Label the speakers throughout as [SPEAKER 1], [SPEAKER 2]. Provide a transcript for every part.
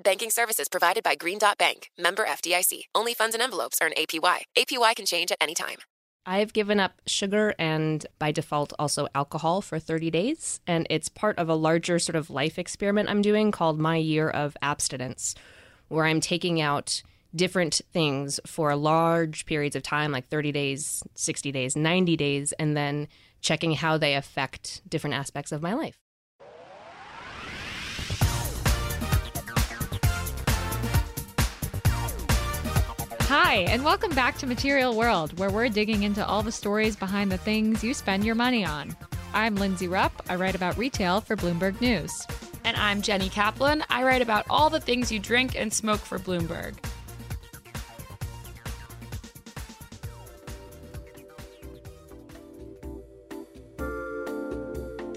[SPEAKER 1] Banking services provided by Green Dot Bank, member FDIC. Only funds and envelopes earn APY. APY can change at any time.
[SPEAKER 2] I've given up sugar and by default also alcohol for 30 days. And it's part of a larger sort of life experiment I'm doing called My Year of Abstinence, where I'm taking out different things for large periods of time, like 30 days, 60 days, 90 days, and then checking how they affect different aspects of my life.
[SPEAKER 3] Hi, and welcome back to Material World, where we're digging into all the stories behind the things you spend your money on. I'm Lindsay Rupp. I write about retail for Bloomberg News.
[SPEAKER 4] And I'm Jenny Kaplan. I write about all the things you drink and smoke for Bloomberg.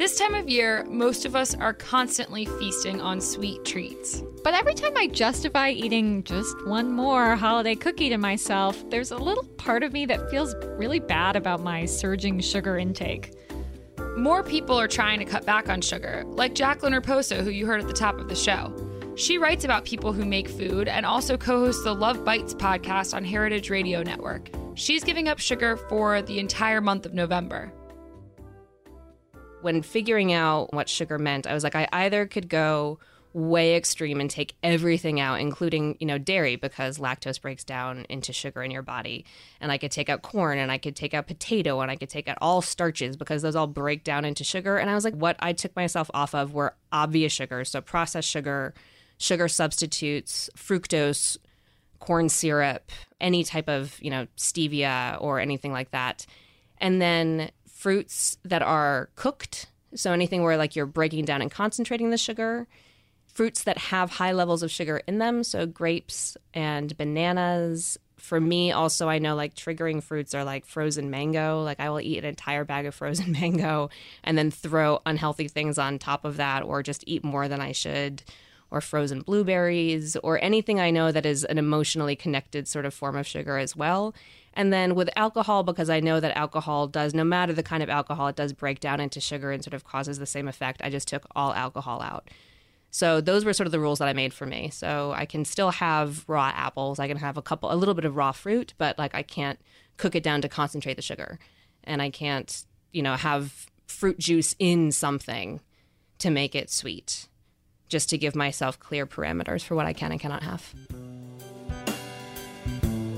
[SPEAKER 4] This time of year, most of us are constantly feasting on sweet treats.
[SPEAKER 3] But every time I justify eating just one more holiday cookie to myself, there's a little part of me that feels really bad about my surging sugar intake.
[SPEAKER 4] More people are trying to cut back on sugar, like Jacqueline Raposo, who you heard at the top of the show. She writes about people who make food and also co hosts the Love Bites podcast on Heritage Radio Network. She's giving up sugar for the entire month of November
[SPEAKER 2] when figuring out what sugar meant, I was like, I either could go way extreme and take everything out, including, you know, dairy, because lactose breaks down into sugar in your body. And I could take out corn and I could take out potato and I could take out all starches because those all break down into sugar. And I was like, what I took myself off of were obvious sugars. So processed sugar, sugar substitutes, fructose, corn syrup, any type of, you know, stevia or anything like that. And then fruits that are cooked. So anything where like you're breaking down and concentrating the sugar. Fruits that have high levels of sugar in them. So grapes and bananas. For me, also, I know like triggering fruits are like frozen mango. Like I will eat an entire bag of frozen mango and then throw unhealthy things on top of that or just eat more than I should or frozen blueberries or anything I know that is an emotionally connected sort of form of sugar as well. And then with alcohol, because I know that alcohol does, no matter the kind of alcohol, it does break down into sugar and sort of causes the same effect. I just took all alcohol out. So those were sort of the rules that I made for me. So I can still have raw apples. I can have a couple, a little bit of raw fruit, but like I can't cook it down to concentrate the sugar. And I can't, you know, have fruit juice in something to make it sweet, just to give myself clear parameters for what I can and cannot have.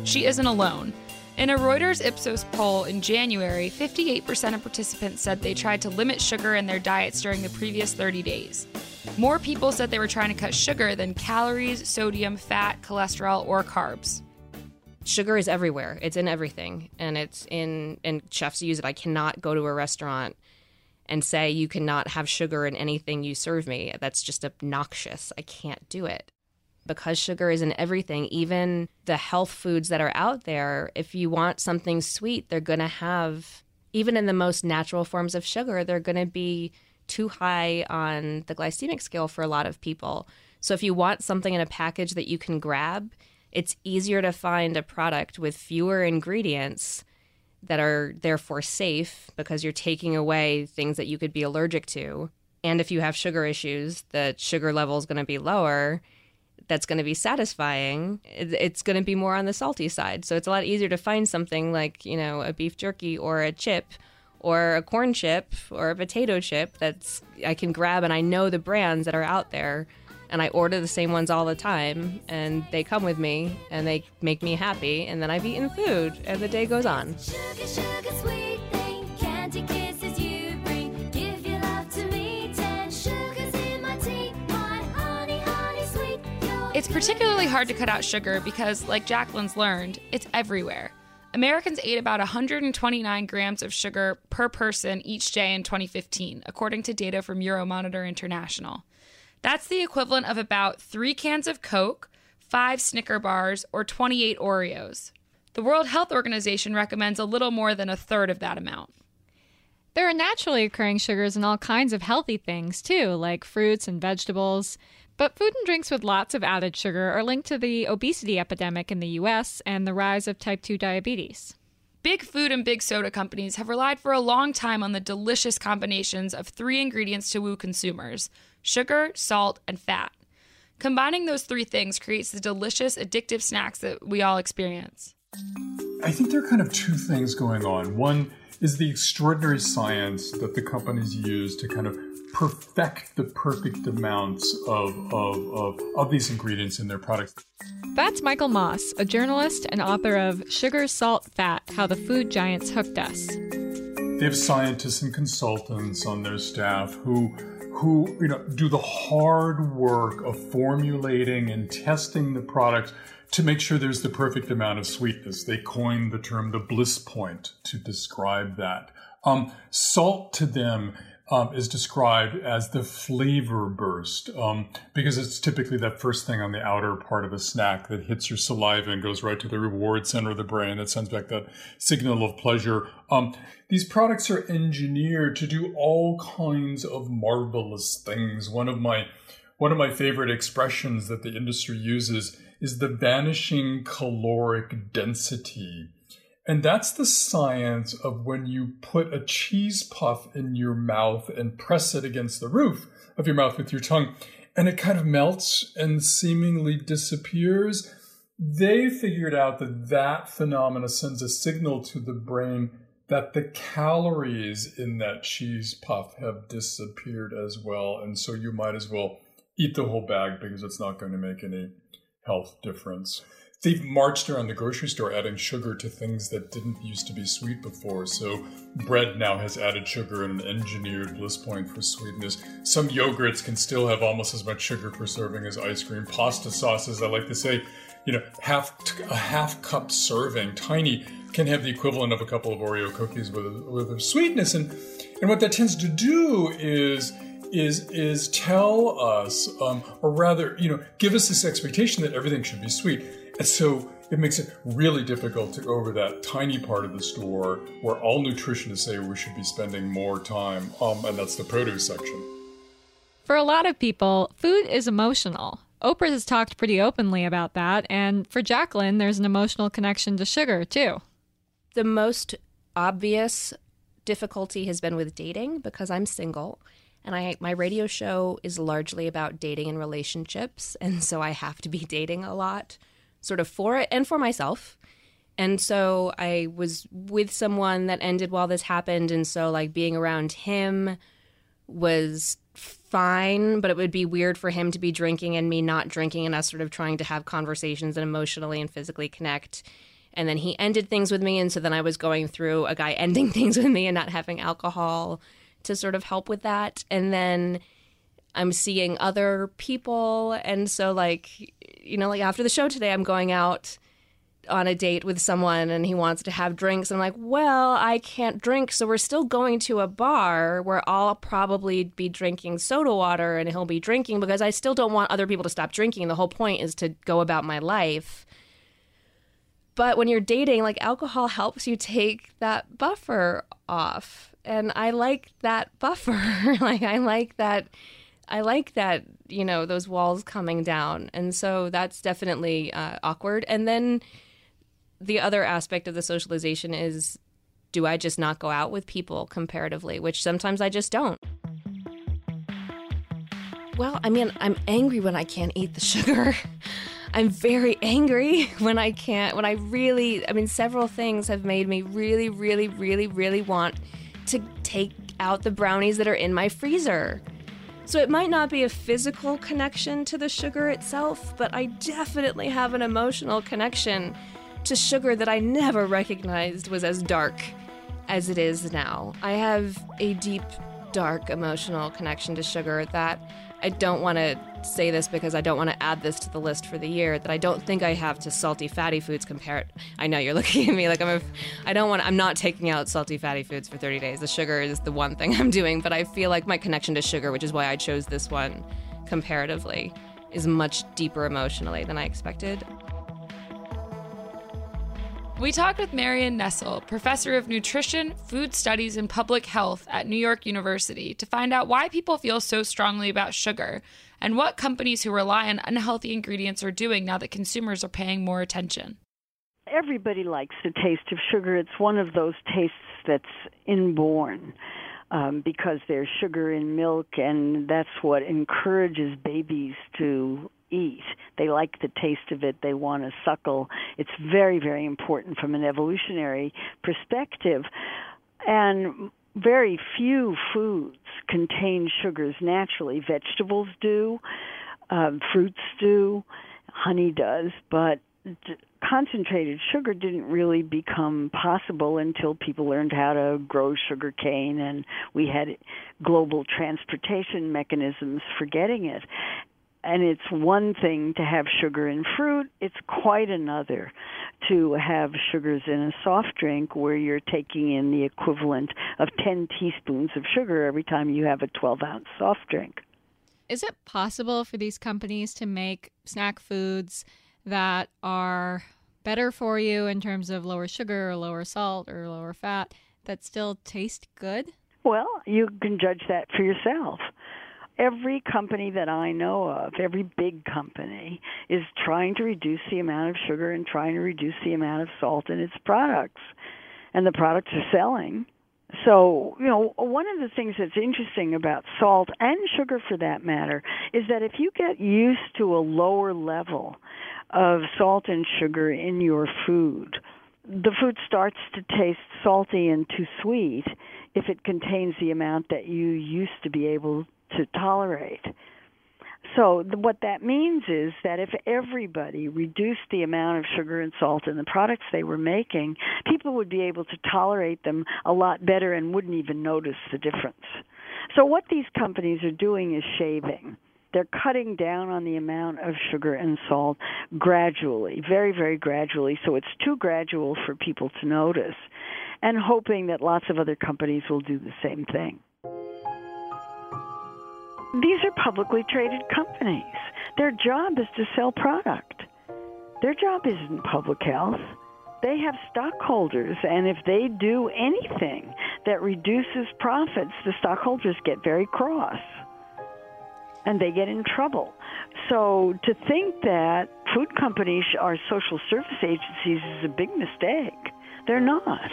[SPEAKER 4] She isn't alone. In a Reuters Ipsos poll in January, 58% of participants said they tried to limit sugar in their diets during the previous 30 days. More people said they were trying to cut sugar than calories, sodium, fat, cholesterol, or carbs.
[SPEAKER 2] Sugar is everywhere. It's in everything. And it's in, and chefs use it. I cannot go to a restaurant and say you cannot have sugar in anything you serve me. That's just obnoxious. I can't do it because sugar is in everything, even the health foods that are out there, if you want something sweet, they're going to have, even in the most natural forms of sugar, they're going to be too high on the glycemic scale for a lot of people. So if you want something in a package that you can grab, it's easier to find a product with fewer ingredients that are therefore safe because you're taking away things that you could be allergic to. And if you have sugar issues, the sugar level is going to be lower that's going to be satisfying, it's going to be more on the salty side. So it's a lot easier to find something like, you know, a beef jerky or a chip or a corn chip or a potato chip that's I can grab and I know the brands that are out there and I order the same ones all the time, and they come with me and they make me happy, and then I've eaten food, and the day goes on.
[SPEAKER 5] Sugar, sugar, sweet thing, candy kisses
[SPEAKER 4] It's particularly hard to cut out sugar because, like Jacqueline's learned, it's everywhere. Americans ate about 129 grams of sugar per person each day in 2015, according to data from Euromonitor International. That's the equivalent of about three cans of Coke, five Snicker bars, or 28 Oreos. The World Health Organization recommends a little more than a third of that amount.
[SPEAKER 3] There are naturally occurring sugars in all kinds of healthy things, too, like fruits and vegetables. But food and drinks with lots of added sugar are linked to the obesity epidemic in the US and the rise of type 2 diabetes.
[SPEAKER 4] Big food and big soda companies have relied for a long time on the delicious combinations of three ingredients to woo consumers sugar, salt, and fat. Combining those three things creates the delicious, addictive snacks that we all experience.
[SPEAKER 6] I think there are kind of two things going on. One is the extraordinary science that the companies use to kind of perfect the perfect amounts of, of, of, of these ingredients in their products.
[SPEAKER 3] That's Michael Moss, a journalist and author of Sugar, Salt, Fat How the Food Giants Hooked Us.
[SPEAKER 6] They have scientists and consultants on their staff who who you know do the hard work of formulating and testing the products to make sure there's the perfect amount of sweetness. They coined the term the bliss point to describe that. Um, salt to them um, is described as the flavor burst um, because it's typically that first thing on the outer part of a snack that hits your saliva and goes right to the reward center of the brain that sends back that signal of pleasure. Um, these products are engineered to do all kinds of marvelous things. One of my one of my favorite expressions that the industry uses is the vanishing caloric density. And that's the science of when you put a cheese puff in your mouth and press it against the roof of your mouth with your tongue, and it kind of melts and seemingly disappears. They figured out that that phenomena sends a signal to the brain that the calories in that cheese puff have disappeared as well. And so you might as well eat the whole bag because it's not going to make any health difference they've marched around the grocery store adding sugar to things that didn't used to be sweet before. So bread now has added sugar and an engineered bliss point for sweetness. Some yogurts can still have almost as much sugar per serving as ice cream. Pasta sauces, I like to say, you know, half a half cup serving, tiny, can have the equivalent of a couple of Oreo cookies with with a sweetness. And and what that tends to do is is is tell us, um, or rather, you know, give us this expectation that everything should be sweet. And so it makes it really difficult to go over that tiny part of the store where all nutritionists say we should be spending more time, um, and that's the produce section.
[SPEAKER 3] For a lot of people, food is emotional. Oprah has talked pretty openly about that, and for Jacqueline, there's an emotional connection to sugar, too.
[SPEAKER 2] The most obvious difficulty has been with dating because I'm single and I my radio show is largely about dating and relationships and so I have to be dating a lot sort of for it and for myself. And so I was with someone that ended while this happened and so like being around him was fine, but it would be weird for him to be drinking and me not drinking and us sort of trying to have conversations and emotionally and physically connect. And then he ended things with me. And so then I was going through a guy ending things with me and not having alcohol to sort of help with that. And then I'm seeing other people. And so, like, you know, like after the show today, I'm going out on a date with someone and he wants to have drinks. And I'm like, well, I can't drink. So we're still going to a bar where I'll probably be drinking soda water and he'll be drinking because I still don't want other people to stop drinking. The whole point is to go about my life. But when you're dating, like alcohol helps you take that buffer off. And I like that buffer. like, I like that. I like that, you know, those walls coming down. And so that's definitely uh, awkward. And then the other aspect of the socialization is do I just not go out with people comparatively, which sometimes I just don't. Well, I mean, I'm angry when I can't eat the sugar. I'm very angry when I can't, when I really, I mean, several things have made me really, really, really, really want to take out the brownies that are in my freezer. So it might not be a physical connection to the sugar itself, but I definitely have an emotional connection to sugar that I never recognized was as dark as it is now. I have a deep, dark emotional connection to sugar that I don't want to say this because I don't want to add this to the list for the year that I don't think I have to salty fatty foods compared. I know you're looking at me like I'm a, I don't want I'm not taking out salty fatty foods for 30 days. The sugar is the one thing I'm doing, but I feel like my connection to sugar, which is why I chose this one comparatively, is much deeper emotionally than I expected.
[SPEAKER 4] We talked with Marion Nestle, professor of nutrition, food studies, and public health at New York University, to find out why people feel so strongly about sugar and what companies who rely on unhealthy ingredients are doing now that consumers are paying more attention.
[SPEAKER 7] Everybody likes the taste of sugar. It's one of those tastes that's inborn. Um, because there's sugar in milk, and that's what encourages babies to eat. They like the taste of it. They want to suckle. It's very, very important from an evolutionary perspective. And very few foods contain sugars naturally. Vegetables do, um, fruits do, honey does, but d- concentrated sugar didn't really become possible until people learned how to grow sugar cane and we had global transportation mechanisms for getting it and it's one thing to have sugar in fruit, it's quite another to have sugars in a soft drink where you're taking in the equivalent of 10 teaspoons of sugar every time you have a 12 ounce soft drink.
[SPEAKER 3] Is it possible for these companies to make snack foods that are better for you in terms of lower sugar or lower salt or lower fat that still taste good?
[SPEAKER 7] Well, you can judge that for yourself. Every company that I know of, every big company, is trying to reduce the amount of sugar and trying to reduce the amount of salt in its products. And the products are selling. So, you know, one of the things that's interesting about salt and sugar for that matter is that if you get used to a lower level of salt and sugar in your food, the food starts to taste salty and too sweet if it contains the amount that you used to be able to tolerate. So what that means is that if everybody reduced the amount of sugar and salt in the products they were making, people would be able to tolerate them a lot better and wouldn't even notice the difference. So what these companies are doing is shaving. They're cutting down on the amount of sugar and salt gradually, very, very gradually, so it's too gradual for people to notice, and hoping that lots of other companies will do the same thing. These are publicly traded companies. Their job is to sell product. Their job isn't public health. They have stockholders, and if they do anything that reduces profits, the stockholders get very cross and they get in trouble. So to think that food companies are social service agencies is a big mistake. They're not.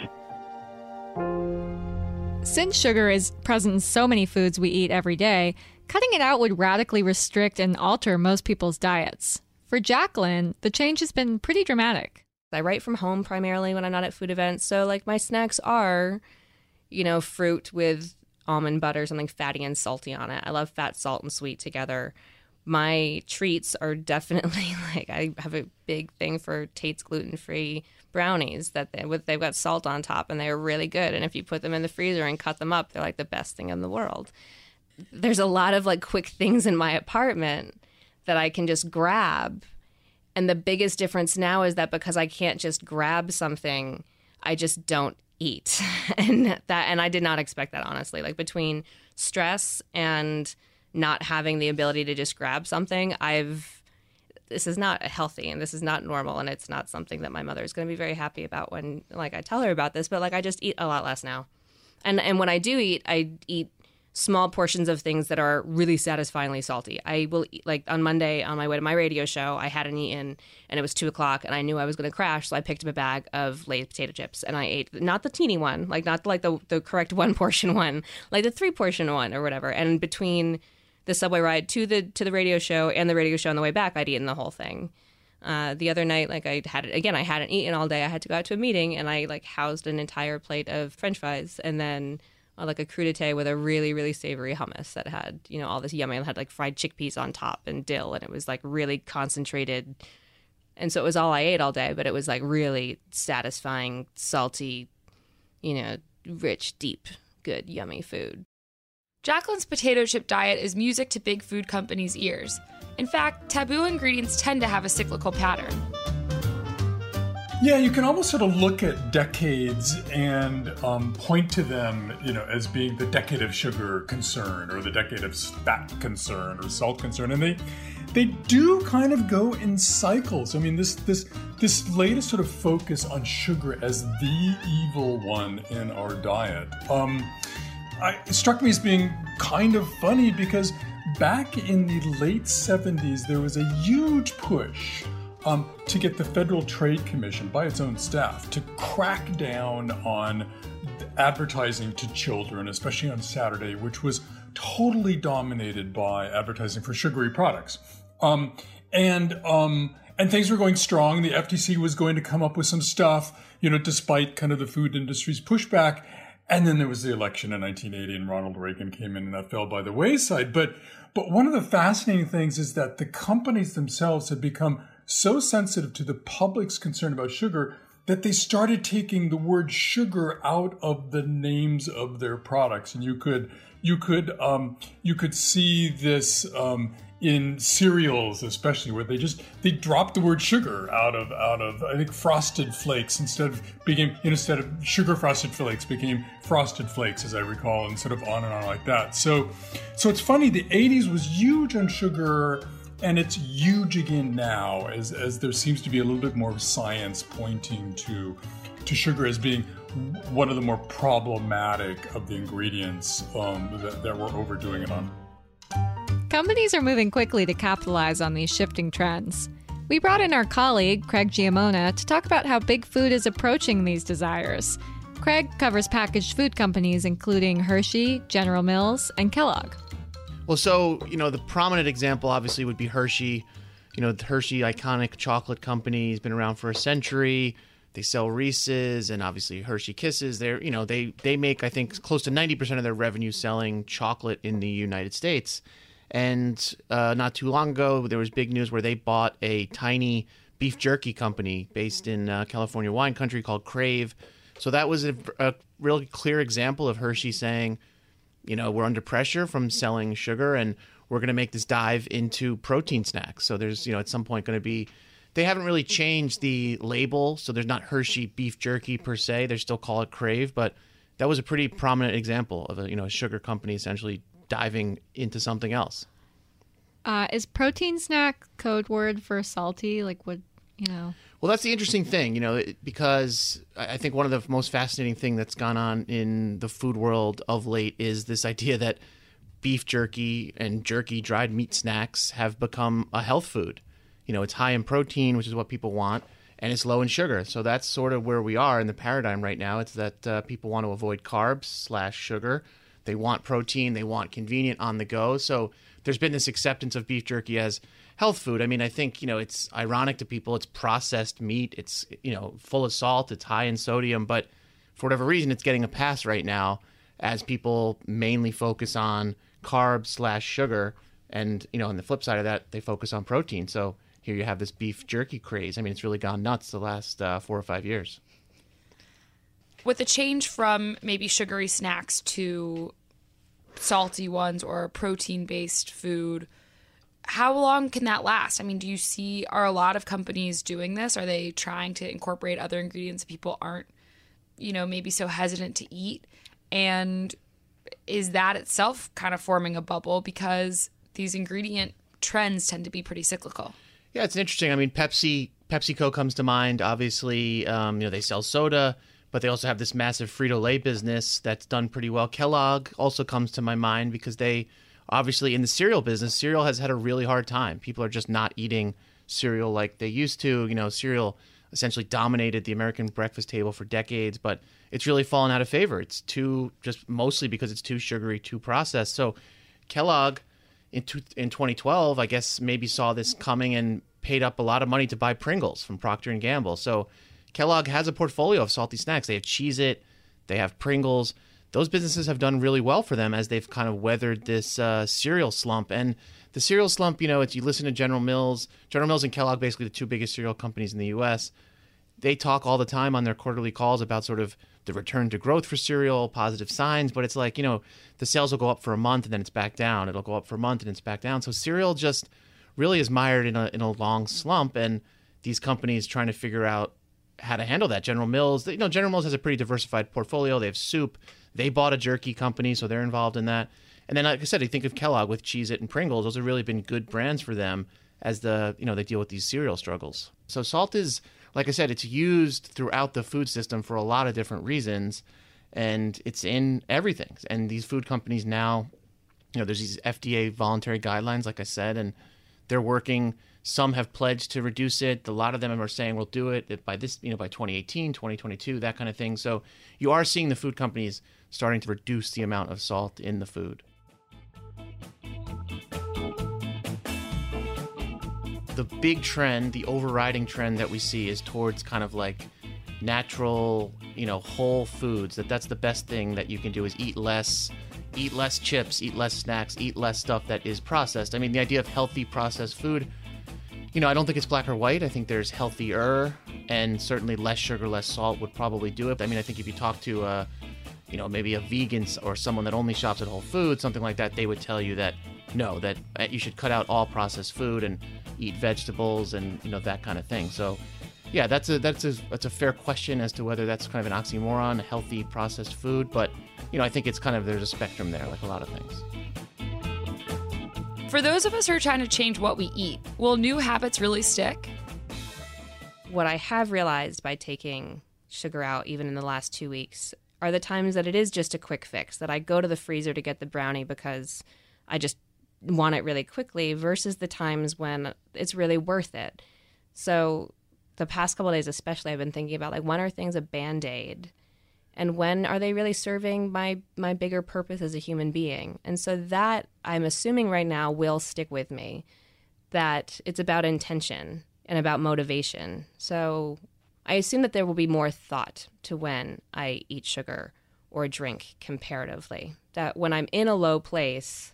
[SPEAKER 3] Since sugar is present in so many foods we eat every day, cutting it out would radically restrict and alter most people's diets. For Jacqueline, the change has been pretty dramatic.
[SPEAKER 2] I write from home primarily when I'm not at food events. So, like, my snacks are, you know, fruit with almond butter, something fatty and salty on it. I love fat, salt, and sweet together. My treats are definitely like I have a big thing for Tate's gluten free brownies that they, with, they've got salt on top and they're really good. And if you put them in the freezer and cut them up, they're like the best thing in the world. There's a lot of like quick things in my apartment that I can just grab and the biggest difference now is that because I can't just grab something, I just don't eat. and that and I did not expect that honestly. Like between stress and not having the ability to just grab something, I've this is not healthy and this is not normal and it's not something that my mother is going to be very happy about when like I tell her about this, but like I just eat a lot less now. And and when I do eat, I eat small portions of things that are really satisfyingly salty. I will eat, like on Monday on my way to my radio show, I hadn't eaten and it was two o'clock and I knew I was going to crash, so I picked up a bag of Lay's potato chips and I ate not the teeny one, like not like the the correct one portion one, like the three portion one or whatever. And between the subway ride to the to the radio show and the radio show on the way back, I'd eaten the whole thing. Uh, the other night, like I had it again, I hadn't eaten all day. I had to go out to a meeting and I like housed an entire plate of French fries and then uh, like a crudité with a really really savory hummus that had you know all this yummy it had like fried chickpeas on top and dill and it was like really concentrated and so it was all I ate all day but it was like really satisfying salty you know rich deep good yummy food
[SPEAKER 4] Jacqueline's potato chip diet is music to big food companies' ears. In fact, taboo ingredients tend to have a cyclical pattern.
[SPEAKER 6] Yeah, you can almost sort of look at decades and um, point to them, you know, as being the decade of sugar concern or the decade of fat concern or salt concern, and they they do kind of go in cycles. I mean, this this this latest sort of focus on sugar as the evil one in our diet. Um, I, it struck me as being kind of funny because back in the late 70s, there was a huge push um, to get the Federal Trade Commission, by its own staff, to crack down on advertising to children, especially on Saturday, which was totally dominated by advertising for sugary products. Um, and um, and things were going strong. The FTC was going to come up with some stuff, you know, despite kind of the food industry's pushback. And then there was the election in 1980, and Ronald Reagan came in, and that fell by the wayside. But but one of the fascinating things is that the companies themselves had become so sensitive to the public's concern about sugar that they started taking the word sugar out of the names of their products, and you could you could um, you could see this um, in cereals, especially where they just they dropped the word sugar out of out of I think frosted flakes instead of became instead of sugar frosted flakes became frosted flakes, as I recall, and sort of on and on like that. So so it's funny. The '80s was huge on sugar and it's huge again now as, as there seems to be a little bit more science pointing to to sugar as being one of the more problematic of the ingredients um, that, that we're overdoing it on.
[SPEAKER 3] Companies are moving quickly to capitalize on these shifting trends. We brought in our colleague, Craig Giammona, to talk about how big food is approaching these desires. Craig covers packaged food companies including Hershey, General Mills, and Kellogg.
[SPEAKER 8] Well, so, you know, the prominent example obviously would be Hershey. You know, the Hershey iconic chocolate company has been around for a century. They sell Reese's and obviously Hershey Kisses. They're, you know, they they make I think close to 90% of their revenue selling chocolate in the United States. And uh, not too long ago, there was big news where they bought a tiny beef jerky company based in uh, California wine country called Crave. So that was a, a really clear example of Hershey saying, you know, we're under pressure from selling sugar and we're going to make this dive into protein snacks. So there's, you know, at some point going to be, they haven't really changed the label. So there's not Hershey beef jerky per se. They still call it Crave, but that was a pretty prominent example of a, you know, a sugar company essentially diving into something else.
[SPEAKER 3] Uh, is protein snack code word for salty? Like, what, you know?
[SPEAKER 8] Well, that's the interesting thing, you know, because I think one of the most fascinating thing that's gone on in the food world of late is this idea that beef jerky and jerky dried meat snacks have become a health food. You know, it's high in protein, which is what people want, and it's low in sugar. So that's sort of where we are in the paradigm right now. It's that uh, people want to avoid carbs slash sugar. They want protein. They want convenient on the go. So there's been this acceptance of beef jerky as health food. I mean, I think you know it's ironic to people. It's processed meat. It's you know full of salt. It's high in sodium, but for whatever reason, it's getting a pass right now as people mainly focus on carbs slash sugar, and you know on the flip side of that, they focus on protein. So here you have this beef jerky craze. I mean, it's really gone nuts the last uh, four or five years.
[SPEAKER 4] With the change from maybe sugary snacks to salty ones or protein based food, how long can that last? I mean, do you see, are a lot of companies doing this? Are they trying to incorporate other ingredients that people aren't, you know, maybe so hesitant to eat? And is that itself kind of forming a bubble because these ingredient trends tend to be pretty cyclical?
[SPEAKER 8] Yeah, it's interesting. I mean, Pepsi, PepsiCo comes to mind. Obviously, um, you know they sell soda, but they also have this massive Frito Lay business that's done pretty well. Kellogg also comes to my mind because they obviously in the cereal business, cereal has had a really hard time. People are just not eating cereal like they used to. You know, cereal essentially dominated the American breakfast table for decades, but it's really fallen out of favor. It's too just mostly because it's too sugary, too processed. So Kellogg in two, in 2012, I guess maybe saw this coming and paid up a lot of money to buy Pringles from Procter and Gamble. So Kellogg has a portfolio of salty snacks. They have Cheez It, they have Pringles. those businesses have done really well for them as they've kind of weathered this uh, cereal slump. And the cereal slump, you know, it's you listen to General Mills, General Mills and Kellogg, basically the two biggest cereal companies in the U.S. They talk all the time on their quarterly calls about sort of the return to growth for cereal, positive signs, but it's like you know the sales will go up for a month and then it's back down. It'll go up for a month and it's back down. So cereal just really is mired in a in a long slump, and these companies trying to figure out how to handle that. General Mills, you know, General Mills has a pretty diversified portfolio. They have soup. They bought a jerky company, so they're involved in that. And then, like I said, I think of Kellogg with Cheez It and Pringles. Those have really been good brands for them as the you know they deal with these cereal struggles. So salt is, like I said, it's used throughout the food system for a lot of different reasons, and it's in everything. And these food companies now, you know, there's these FDA voluntary guidelines, like I said, and they're working. Some have pledged to reduce it. A lot of them are saying we'll do it by this, you know, by 2018, 2022, that kind of thing. So you are seeing the food companies starting to reduce the amount of salt in the food. The big trend, the overriding trend that we see is towards kind of like natural, you know, whole foods. That that's the best thing that you can do is eat less, eat less chips, eat less snacks, eat less stuff that is processed. I mean, the idea of healthy processed food you know, I don't think it's black or white. I think there's healthier and certainly less sugar, less salt would probably do it. I mean, I think if you talk to, uh, you know, maybe a vegan or someone that only shops at Whole Foods, something like that, they would tell you that no, that uh, you should cut out all processed food and eat vegetables and you know that kind of thing. So, yeah, that's a that's a that's a fair question as to whether that's kind of an oxymoron, healthy processed food. But you know, I think it's kind of there's a spectrum there, like a lot of things.
[SPEAKER 4] For those of us who are trying to change what we eat, will new habits really stick?
[SPEAKER 2] What I have realized by taking sugar out, even in the last two weeks, are the times that it is just a quick fix, that I go to the freezer to get the brownie because I just want it really quickly, versus the times when it's really worth it. So the past couple days, especially, I've been thinking about like, when are things a band aid? And when are they really serving my my bigger purpose as a human being? And so that i'm assuming right now will stick with me that it's about intention and about motivation. So i assume that there will be more thought to when i eat sugar or drink comparatively. That when i'm in a low place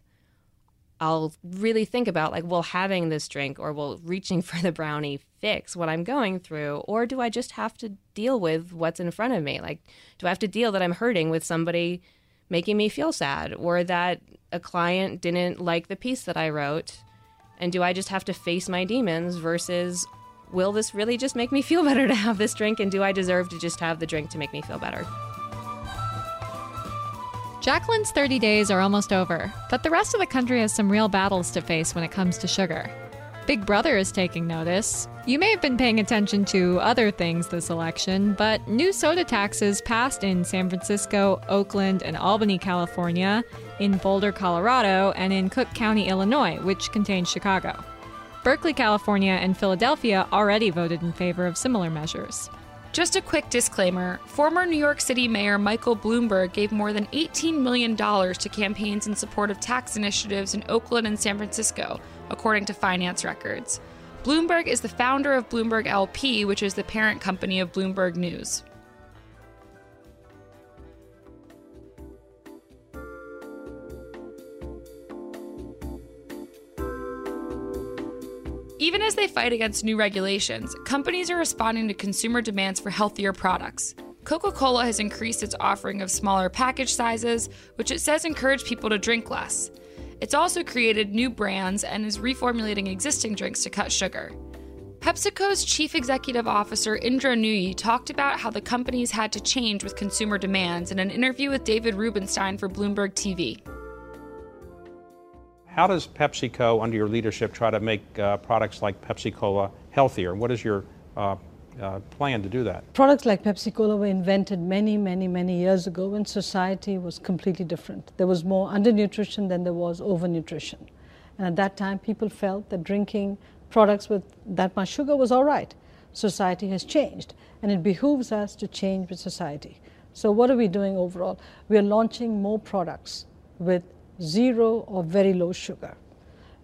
[SPEAKER 2] I'll really think about like, will having this drink or will reaching for the brownie fix what I'm going through? Or do I just have to deal with what's in front of me? Like, do I have to deal that I'm hurting with somebody making me feel sad or that a client didn't like the piece that I wrote? And do I just have to face my demons versus will this really just make me feel better to have this drink? And do I deserve to just have the drink to make me feel better?
[SPEAKER 3] Jacqueline's 30 days are almost over, but the rest of the country has some real battles to face when it comes to sugar. Big Brother is taking notice. You may have been paying attention to other things this election, but new soda taxes passed in San Francisco, Oakland, and Albany, California, in Boulder, Colorado, and in Cook County, Illinois, which contains Chicago. Berkeley, California, and Philadelphia already voted in favor of similar measures.
[SPEAKER 4] Just a quick disclaimer former New York City Mayor Michael Bloomberg gave more than $18 million to campaigns in support of tax initiatives in Oakland and San Francisco, according to finance records. Bloomberg is the founder of Bloomberg LP, which is the parent company of Bloomberg News. Even as they fight against new regulations, companies are responding to consumer demands for healthier products. Coca Cola has increased its offering of smaller package sizes, which it says encourage people to drink less. It's also created new brands and is reformulating existing drinks to cut sugar. PepsiCo's chief executive officer Indra Nooyi talked about how the companies had to change with consumer demands in an interview with David Rubenstein for Bloomberg TV.
[SPEAKER 9] How does PepsiCo, under your leadership, try to make uh, products like Pepsi Cola healthier? What is your uh, uh, plan to do that?
[SPEAKER 10] Products like Pepsi Cola were invented many, many, many years ago when society was completely different. There was more undernutrition than there was overnutrition. And at that time, people felt that drinking products with that much sugar was all right. Society has changed, and it behooves us to change with society. So, what are we doing overall? We are launching more products with zero or very low sugar.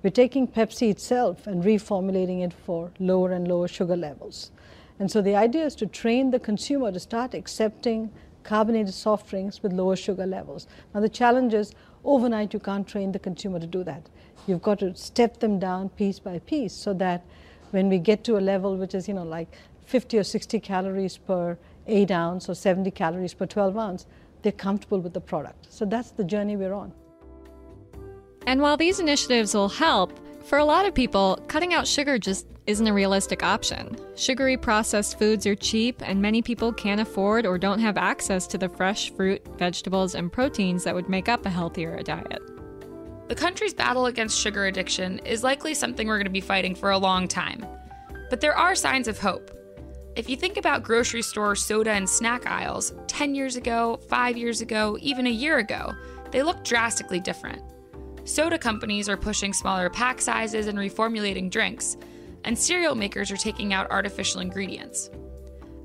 [SPEAKER 10] We're taking Pepsi itself and reformulating it for lower and lower sugar levels. And so the idea is to train the consumer to start accepting carbonated soft drinks with lower sugar levels. Now, the challenge is overnight you can't train the consumer to do that. You've got to step them down piece by piece so that when we get to a level which is, you know, like 50 or 60 calories per 8 ounce or 70 calories per 12 ounce, they're comfortable with the product. So that's the journey we're on.
[SPEAKER 3] And while these initiatives will help, for a lot of people, cutting out sugar just isn't a realistic option. Sugary processed foods are cheap, and many people can't afford or don't have access to the fresh fruit, vegetables, and proteins that would make up a healthier diet.
[SPEAKER 4] The country's battle against sugar addiction is likely something we're going to be fighting for a long time. But there are signs of hope. If you think about grocery store soda and snack aisles, 10 years ago, 5 years ago, even a year ago, they look drastically different. Soda companies are pushing smaller pack sizes and reformulating drinks, and cereal makers are taking out artificial ingredients.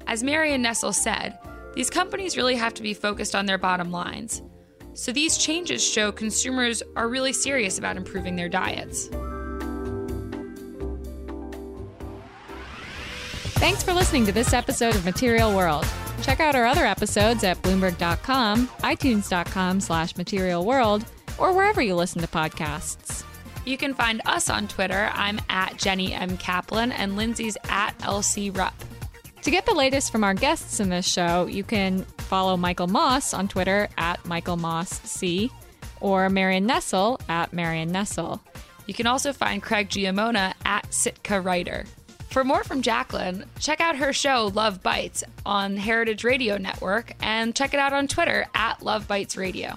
[SPEAKER 4] As Marion Nestle said, these companies really have to be focused on their bottom lines. So these changes show consumers are really serious about improving their diets.
[SPEAKER 3] Thanks for listening to this episode of Material World. Check out our other episodes at bloomberg.com, itunes.com slash material world, or wherever you listen to podcasts.
[SPEAKER 4] You can find us on Twitter. I'm at Jenny M. Kaplan and Lindsay's at LC Rupp.
[SPEAKER 3] To get the latest from our guests in this show, you can follow Michael Moss on Twitter at Michael Moss C or Marion Nestle at Marion Nestle.
[SPEAKER 4] You can also find Craig Giammona at Sitka Writer. For more from Jacqueline, check out her show Love Bites on Heritage Radio Network and check it out on Twitter at Love Bites Radio.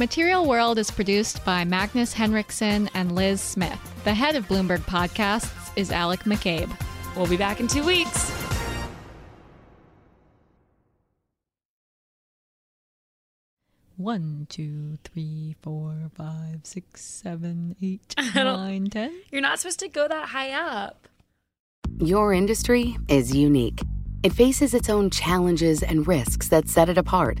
[SPEAKER 3] Material World is produced by Magnus Henriksen and Liz Smith. The head of Bloomberg Podcasts is Alec McCabe.
[SPEAKER 4] We'll be back in two weeks.
[SPEAKER 3] One, two, three, four, five, six, seven, eight,
[SPEAKER 4] don't-
[SPEAKER 3] nine, ten.
[SPEAKER 4] You're not supposed to go that high up.
[SPEAKER 11] Your industry is unique. It faces its own challenges and risks that set it apart.